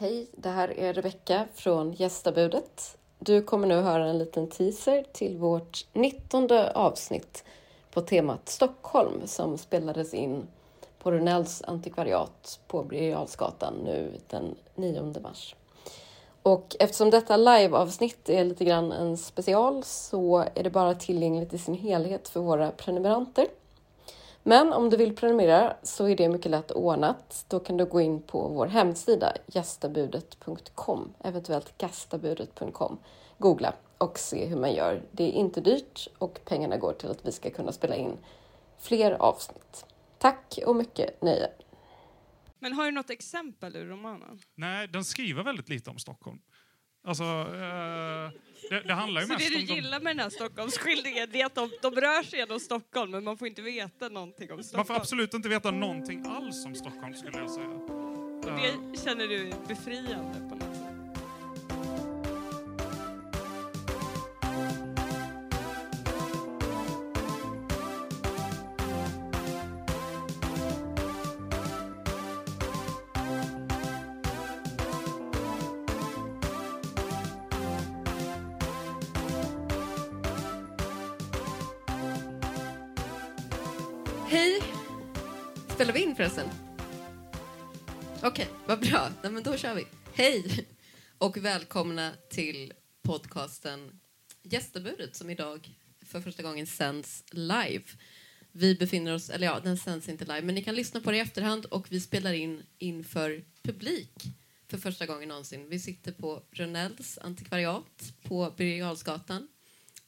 Hej, det här är Rebecka från Gästabudet. Du kommer nu höra en liten teaser till vårt 19 avsnitt på temat Stockholm som spelades in på Runells antikvariat på Birger nu den 9 mars. Och eftersom detta liveavsnitt är lite grann en special så är det bara tillgängligt i sin helhet för våra prenumeranter. Men om du vill prenumerera så är det mycket lätt ordnat. Då kan du gå in på vår hemsida gästabudet.com, eventuellt gastabudet.com. Googla och se hur man gör. Det är inte dyrt och pengarna går till att vi ska kunna spela in fler avsnitt. Tack och mycket nöje. Men har du något exempel ur romanen? Nej, den skriver väldigt lite om Stockholm. Alltså, eh, det, det, handlar ju så mest det om... du gillar med den här Stockholmsskildringen är att de, de rör sig genom Stockholm men man får inte veta någonting om Stockholm? Man får absolut inte veta någonting alls om Stockholm skulle jag säga. Och det känner du är befriande på något sätt? Hej! Spelar vi in förresten? Okej, okay, vad bra. Nej, men då kör vi. Hej och välkomna till podcasten Gästabudet som idag för första gången sänds live. Vi befinner oss, eller ja, den sänds inte live, men ni kan lyssna på det i efterhand och vi spelar in inför publik för första gången någonsin. Vi sitter på Rönnells antikvariat på Birger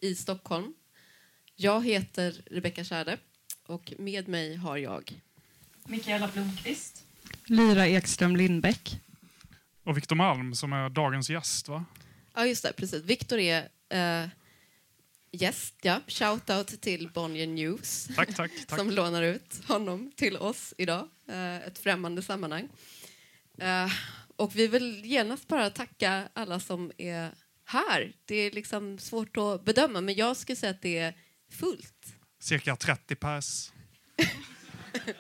i Stockholm. Jag heter Rebecka Schärde och med mig har jag Mikaela Blomqvist. Lyra Ekström Lindbäck. Och Viktor Malm som är dagens gäst, va? Ja, just det. Precis. Viktor är äh, gäst, ja. Shoutout till Bonnier News tack, tack, tack. som lånar ut honom till oss idag. Äh, ett främmande sammanhang. Äh, och vi vill genast bara tacka alla som är här. Det är liksom svårt att bedöma, men jag skulle säga att det är fullt. Cirka 30 pers.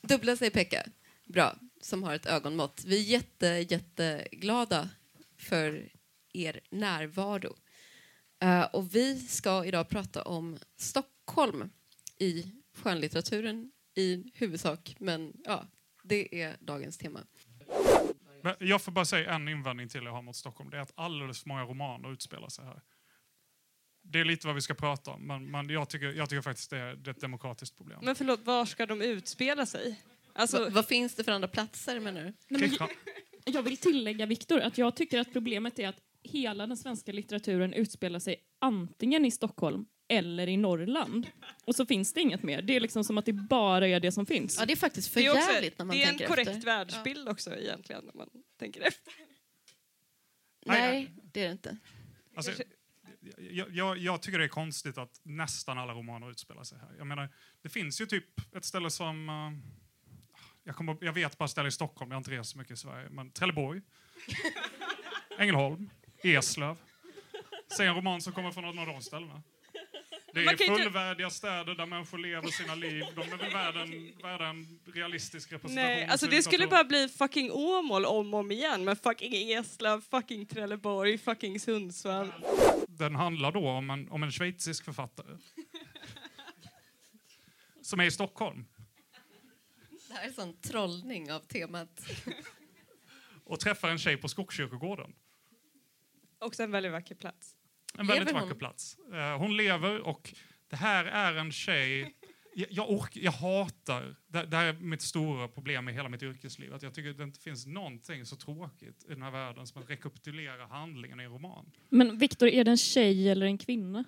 Dubbla sig Pekka. Bra, som har ett ögonmått. Vi är jätte, jätteglada för er närvaro. Uh, och vi ska idag prata om Stockholm i skönlitteraturen i huvudsak, men ja, det är dagens tema. Jag får bara säga en invändning till jag har mot Stockholm. Det är att alldeles för många romaner utspelar sig här det är lite vad vi ska prata om, men, men jag, tycker, jag tycker faktiskt det är, det är ett demokratiskt problem. Men förlåt, var ska de utspela sig? Alltså, Va, vad finns det för andra platser menar du? Nej, jag, jag vill tillägga, Viktor, att jag tycker att problemet är att hela den svenska litteraturen utspelar sig antingen i Stockholm eller i Norrland. Och så finns det inget mer. Det är liksom som att det bara är det som finns. Ja, det är faktiskt för jävligt när man tänker efter. Det är en korrekt efter. världsbild ja. också egentligen när man tänker efter. Nej, det är det inte. Alltså, jag, jag, jag, tycker det är konstigt att nästan alla romaner utspelar sig här. Jag menar, det finns ju typ ett ställe som... Uh, jag, kommer, jag vet bara ställe i Stockholm, jag har inte rest så mycket i Sverige. Men Trelleborg, Ängelholm, Eslöv. Säg en roman som kommer från någon av de ställena. Det är fullvärdiga inte... städer där människor lever sina liv. De är väl värda en, värda en realistisk representation. Nej, alltså det skulle bara bli fucking Åmål om och om igen med fucking Eslöv, fucking Trelleborg, fucking Sundsvall. Den handlar då om en, om en schweizisk författare som är i Stockholm. Det här är en sån trollning av temat. och träffar en tjej på Skogskyrkogården. Också en väldigt vacker plats. En väldigt Lever vacker hon? plats. Eh, hon lever och det här är en tjej... Jag, jag, ork, jag hatar... Det, det här är mitt stora problem med hela mitt yrkesliv. Att jag tycker att det inte finns någonting så tråkigt i den här världen som att rekapitulera handlingen i en roman. Men Viktor, är det en tjej eller en kvinna?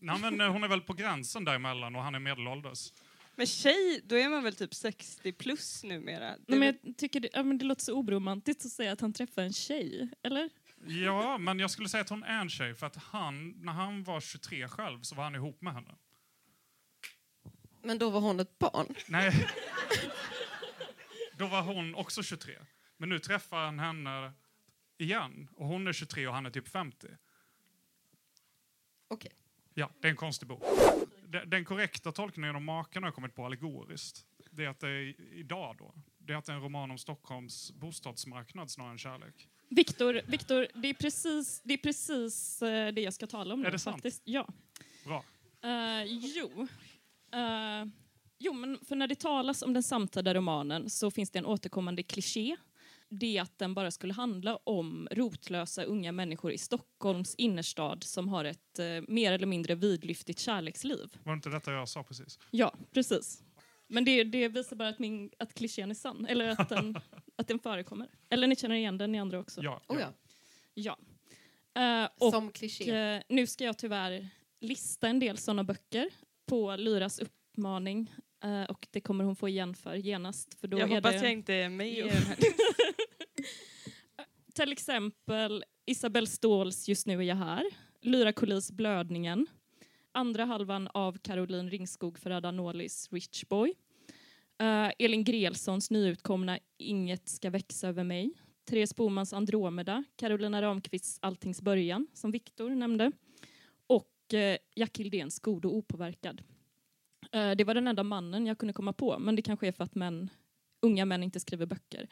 Nej, men, eh, hon är väl på gränsen däremellan och han är medelålders. Men tjej, då är man väl typ 60 plus numera? Det Nej, men jag tycker det, ja, men det låter så oromantiskt att säga att han träffar en tjej, eller? Ja, men jag skulle säga att hon är en tjej för att han, när han var 23 själv så var han ihop med henne. Men då var hon ett barn. Nej. Då var hon också 23. Men nu träffar han henne igen och hon är 23 och han är typ 50. Okej. Ja, det är en konstig bok. Den, korrekta tolkningen av makarna har jag kommit på allegoriskt. Det är att det är idag då. Det är att det är en roman om Stockholms bostadsmarknad snarare än kärlek. Viktor, Viktor det är precis, det, är precis eh, det jag ska tala om Är nu. det sant? Faktiskt. Ja. Bra. Eh, jo. Eh, jo, men för när det talas om den samtida romanen så finns det en återkommande kliché. Det är att den bara skulle handla om rotlösa unga människor i Stockholms innerstad som har ett eh, mer eller mindre vidlyftigt kärleksliv. Var det inte detta jag sa precis? Ja, precis. Men det, det visar bara att, min, att klichén är sann, eller att den, att den förekommer. Eller ni känner igen den, ni andra också? Ja. Oh, ja. Ja. Eh, och, Som kliché. eh, nu ska jag tyvärr lista en del sådana böcker på Lyras uppmaning. eh, och det kommer hon få igen för genast. För då jag är hoppas det... jag inte är med i den här. Till exempel Isabelle Ståhls Just nu är jag här, Lyra Collis Blödningen, andra halvan av Caroline Ringskog Ferrada Nålis Rich Boy, eh, Elin Grelsons nyutkomna Inget ska växa över mig, Therese Bomans Andromeda, Carolina Ramqvists Alltings början, som Viktor nämnde, eh, Jack Hildéns God och opåverkad. Eh, det var den enda mannen jag kunde komma på, men det kanske är för att män, unga män inte skriver böcker.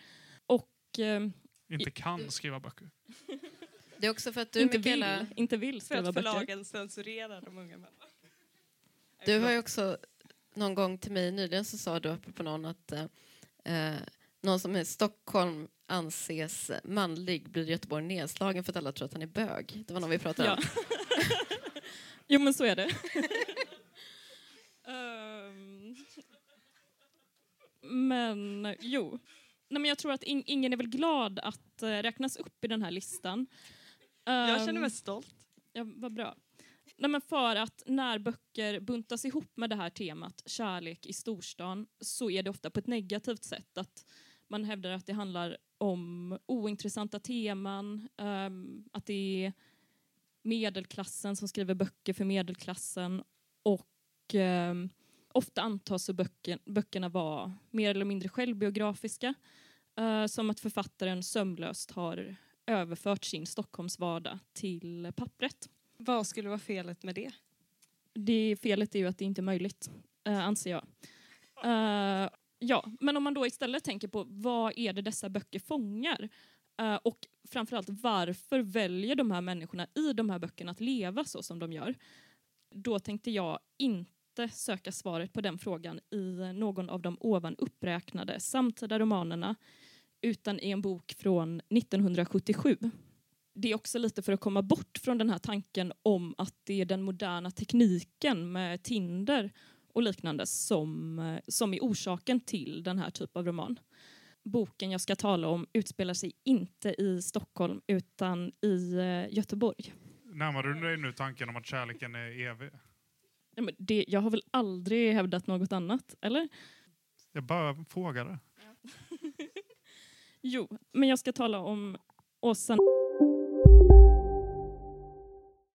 Och eh, Inte kan skriva böcker. Det är också för att du, inte, Mikaela, vill, inte vill För skriva att böcker. förlagen censurerar de unga männen. du har ju också någon gång till mig nyligen så sa du apropå någon att eh, eh, någon som är i Stockholm anses manlig blir i Göteborg nedslagen för att alla tror att han är bög. Det var någon vi pratade Ja. om. jo, men så är det. Ehm, men jo. Nej, men jag tror att in, ingen är väl glad att eh, räknas upp i den här listan. Jag känner Ehm, mig stolt. Ja, vad bra. Nej, men för att när böcker buntas ihop med det här temat, kärlek i storstan, så är det ofta på ett negativt sätt. Att man hävdar att det handlar om ointressanta teman, ehm, att det är medelklassen som skriver böcker för medelklassen och ehm, ofta antas böcker, böckerna vara mer eller mindre självbiografiska. eh, som att författaren sömlöst har överfört sin Stockholmsvardag till pappret. Vad skulle vara felet med det? Det felet är ju att det inte är möjligt, eh, anser jag. Eh, ja, men om man då istället tänker på vad är det dessa böcker fångar? Eh, och framförallt varför väljer de här människorna i de här böckerna att leva så som de gör? Då tänkte jag inte söka svaret på den frågan i någon av de ovan uppräknade samtida romanerna utan i en bok från 1977 det är också lite för att komma bort från den här tanken om att det är den moderna tekniken med Tinder och liknande som, eh, som är orsaken till den här typen av roman. Boken jag ska tala om utspelar sig inte i Stockholm utan i eh, Göteborg. Närmar du dig nu tanken om att kärleken är evig? Nej, men Det, jag har väl aldrig hävdat något annat, eller? Jag bara frågade. Jo, men jag ska tala om Åsa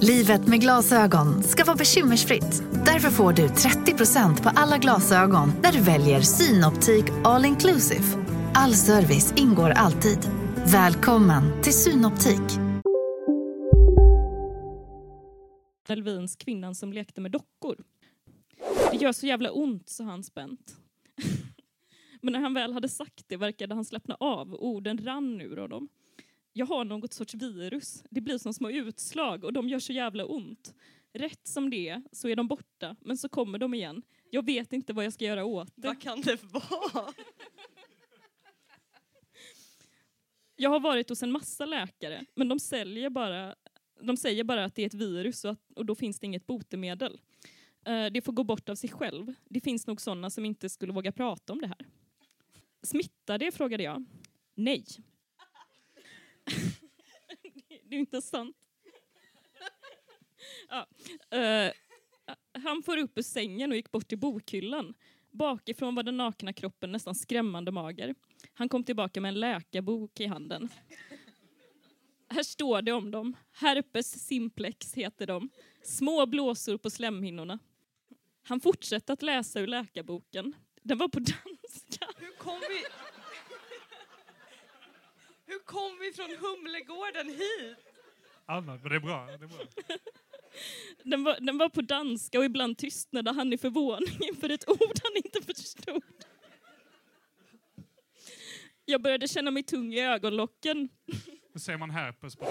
Livet med glasögon ska vara bekymmersfritt. Därför får du 30% på alla glasögon när du väljer Synoptik All Inclusive. All service ingår alltid. Välkommen till Synoptik. Elvins Kvinnan som lekte med dockor. Det gör så jävla ont, sa han spänt. Men när han väl hade sagt det verkade han slappna av och orden rann ur honom. Jag har något sorts virus. Det blir som små utslag och de gör så jävla ont. Rätt som det är så är de borta, men så kommer de igen. Jag vet inte vad jag ska göra åt det. Vad kan det vara? Jag har varit hos en massa läkare, men de, säljer bara, de säger bara att det är ett virus och, att, och då finns det inget botemedel. Eh, det får gå bort av sig själv. Det finns nog sådana som inte skulle våga prata om det här. Smittar det? frågade jag. Nej det är inte sant. Ja. uh, han får upp ur sängen och gick bort till bokhyllan. Bakifrån var den nakna kroppen nästan skrämmande mager. Han kom tillbaka med en läkarbok i handen. Här står det om dem. Herpes simplex heter de. Små blåsor på slemhinnorna. Han fortsatte att läsa ur läkarboken. Den var på danska. Hur kom vi... Kom vi från Humlegården hit? Anna, men det är bra. Det är bra. Den var, den var på danska och ibland tystnade han i förvåning inför ett ord han inte förstod. Jag började känna mig tung i ögonlocken. Hur säger man herpes på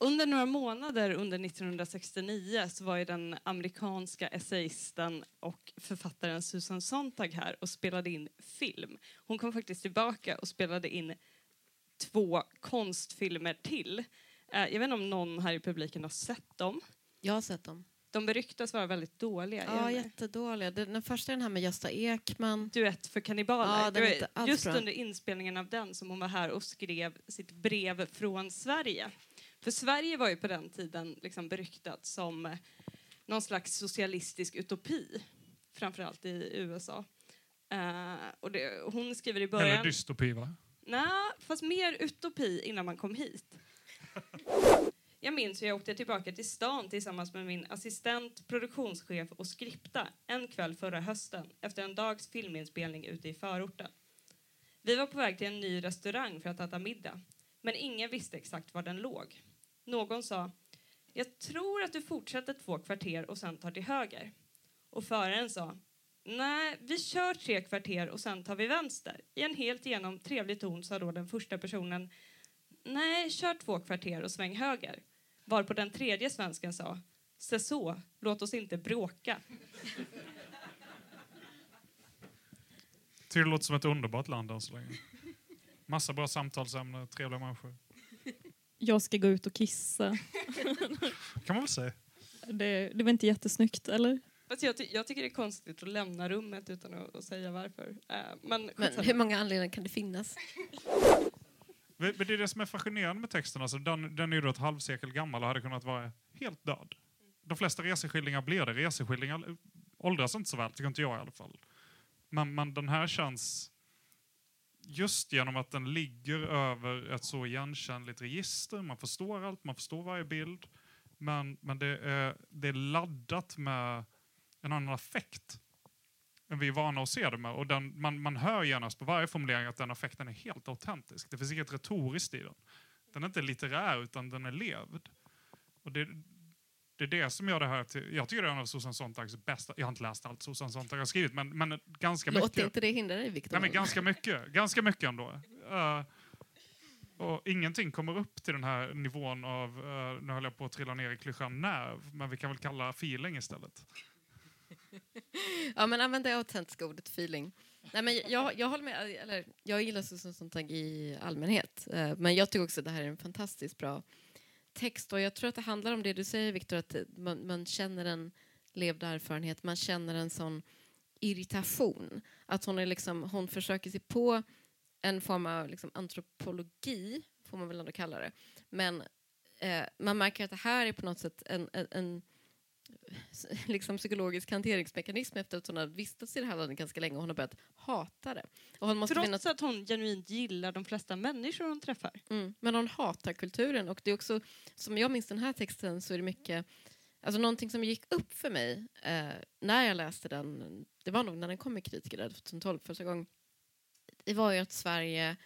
Under några månader under 1969 så var ju den amerikanska essayisten och författaren Susan Sontag här och spelade in film. Hon kom faktiskt tillbaka och spelade in två konstfilmer till. Eh, Jag vet inte om någon här i publiken har sett dem. Jag har sett dem. De beryktas vara väldigt dåliga. Ja, jättedåliga. Den, den första är den här med Gösta Ekman. Duett för kannibaler. Ja, just bra. under inspelningen av den som hon var här och skrev sitt brev från Sverige. För Sverige var ju på den tiden liksom beryktat som någon slags socialistisk utopi, framförallt i USA. Eh, och det, hon skriver i början... Eller dystopi, va? Nej, fast mer utopi innan man kom hit. Jag minns hur jag åkte tillbaka till stan tillsammans med min assistent, produktionschef och skripta en kväll förra hösten efter en dags filminspelning ute i förorten. Vi var på väg till en ny restaurang för att äta middag, men ingen visste exakt var den låg. Någon sa jag tror att du fortsätter två kvarter och sen tar till höger. Och föraren sa Nej, vi kör tre kvarter och sen tar vi vänster. I en helt igenom trevlig ton sa då den första personen Nej, kör två kvarter och sväng höger. Varpå den tredje svensken sa Se så, låt oss inte bråka. Det låter som ett underbart land än så länge. Massa bra samtalsämnen, trevliga människor. Jag ska gå ut och kissa. kan man väl säga. Det, det var inte jättesnyggt, eller? Fast jag, ty- jag tycker det är konstigt att lämna rummet utan att, att säga varför. Eh, men Men hur många anledningar kan det finnas? Men det är det som är fascinerande med texten. Alltså, den, den är ju då ett halvsekel gammal och hade kunnat vara helt död. De flesta reseskildringar blir det. Reseskildringar åldras inte så väl, tycker inte jag i alla fall. Men, men den här känns, just genom att den ligger över ett så igenkännligt register, man förstår allt, man förstår varje bild, men, men det, är, det är laddat med en annan affekt än vi är vana att se det med. Och den, man, man hör genast på varje formulering att den affekten är helt autentisk. Det finns inget retoriskt i den. Den är inte litterär, utan den är levd. Och det, det är det som gör det här till... Jag tycker det är en av Susan Sontags bästa... Jag har inte läst allt Susan Sontag har skrivit, men, men ganska Låt mycket. inte det hindra dig, Victor. Nej, men ganska mycket. Ganska mycket ändå. Eh, och ingenting kommer upp till den här nivån av, eh, nu höll jag på att trilla ner i klyschan nerv, men vi kan väl kalla feeling istället. Ja, men använd det autentiska ordet feeling. Nej, men jag, jag håller med, eller jag gillar Susan Sontag i allmänhet. eh, Men jag tycker också att det här är en fantastiskt bra text. Och jag tror att det handlar om det du säger, Viktor, att man, man känner en levd erfarenhet, man känner en sån irritation. Att hon, är liksom, hon försöker sig på en form av liksom antropologi, får man väl ändå kalla det. Men eh, man märker att det här är på något sätt en, en, en liksom psykologisk hanteringsmekanism efter att hon har vistats i det här landet ganska länge och hon har börjat hata det. Och hon måste Trots finnas... att hon genuint gillar de flesta människor hon träffar. Mm, men hon hatar kulturen och det är också, som jag minns den här texten så är det mycket Alltså någonting som gick upp för mig eh, när jag läste den, det var nog när den kom i Kritiker 2012 första gången, det var ju att Sverige,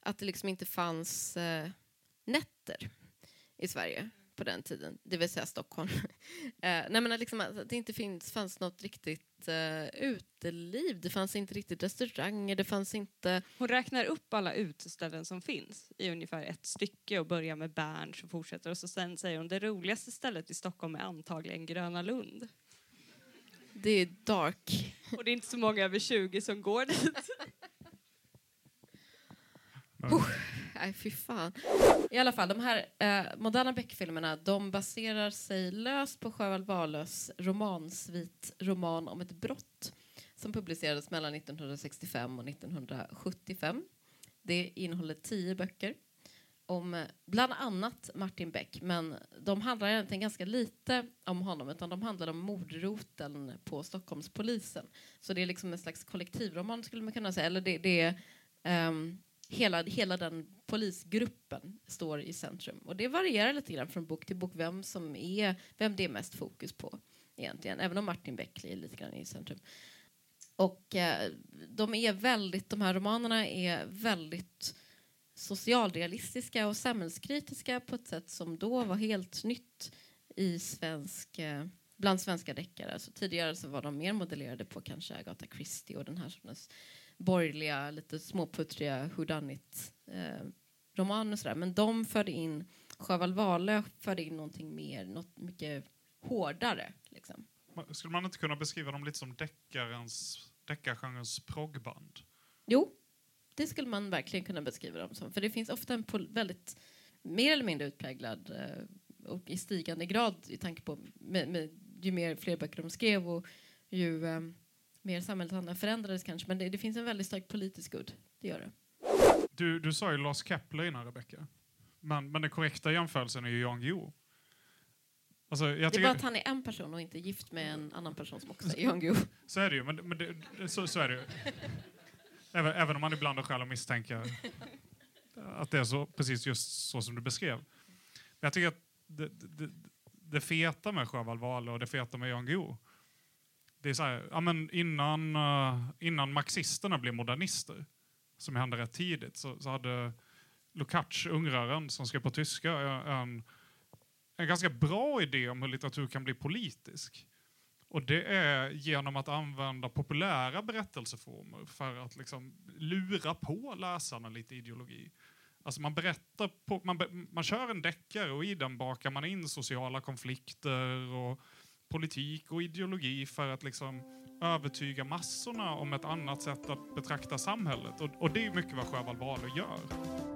att det liksom inte fanns eh, nätter i Sverige på den tiden, det vill säga Stockholm. eh, nej men liksom att det inte finns, fanns något riktigt eh, uteliv, det fanns inte riktigt restauranger, det fanns inte... Hon räknar upp alla uteställen som finns i ungefär ett stycke och börjar med Berns och fortsätter och så sen säger hon det roligaste stället i Stockholm är antagligen Gröna Lund. Det är dark. Och det är inte så många över 20 som går dit. Uh, nej, fy fan. I alla fall, de här eh, moderna Beck-filmerna de baserar sig löst på Sjöwall Wahlöös romansvit roman om ett brott som publicerades mellan 1965 och 1975. Det innehåller tio böcker om eh, bland annat Martin Beck, men de handlar egentligen ganska lite om honom utan de handlar om mordroten på Stockholmspolisen. Så det är liksom en slags kollektivroman skulle man kunna säga, eller det, det är um, hela, hela den polisgruppen står i centrum. Och det varierar lite grann från bok till bok vem, som är, vem det är mest fokus på egentligen. Även om Martin Beckley är lite grann i centrum. Och eh, de är väldigt, de här romanerna är väldigt socialrealistiska och samhällskritiska på ett sätt som då var helt nytt i svensk, eh, bland svenska deckare. Alltså tidigare så var de mer modellerade på kanske Agatha Christie och den här sortens borgerliga, lite småputtriga whodunit eh, romaner och sådär. Men de förde in, Sjöwall Wahlöö förde in någonting mer, något mycket hårdare. Liksom. Skulle man inte kunna beskriva dem lite som deckarens, deckargenrens proggband? Jo, det skulle man verkligen kunna beskriva dem som. För det finns ofta en väldigt mer eller mindre utpräglad eh, och i stigande grad i tanke på med, med, ju mer fler böcker de skrev och ju eh, mer samhället förändrades kanske. Men det, det, finns en väldigt stark politisk udd. Det gör det. Du, du sa ju Lars Kepler innan Rebecka. Men, men den korrekta jämförelsen är ju Jan Guillou. Alltså, det är bara att han är en person och inte gift med en annan person som också är Jan Guillou. Så är det ju. Men, men det, så, så är det ju. Även, även om man ibland har skäl att misstänka att det är så, precis just så som du beskrev. Men jag tycker att det, det, det feta med Sjöwall Wahlöö och det feta med Jan Guillou det är så här, ja, men innan, eh, innan marxisterna blev modernister, som hände rätt tidigt, så, så hade Lukács, ungraren som skrev på tyska, en, en ganska bra idé om hur litteratur kan bli politisk. Och det är genom att använda populära berättelseformer för att liksom lura på läsarna lite ideologi. Alltså man berättar på, man, man kör en deckare och i den bakar man in sociala konflikter och politik och ideologi för att liksom övertyga massorna om ett annat sätt att betrakta samhället. Och, och det är mycket vad Sjöwall Wahlöö gör.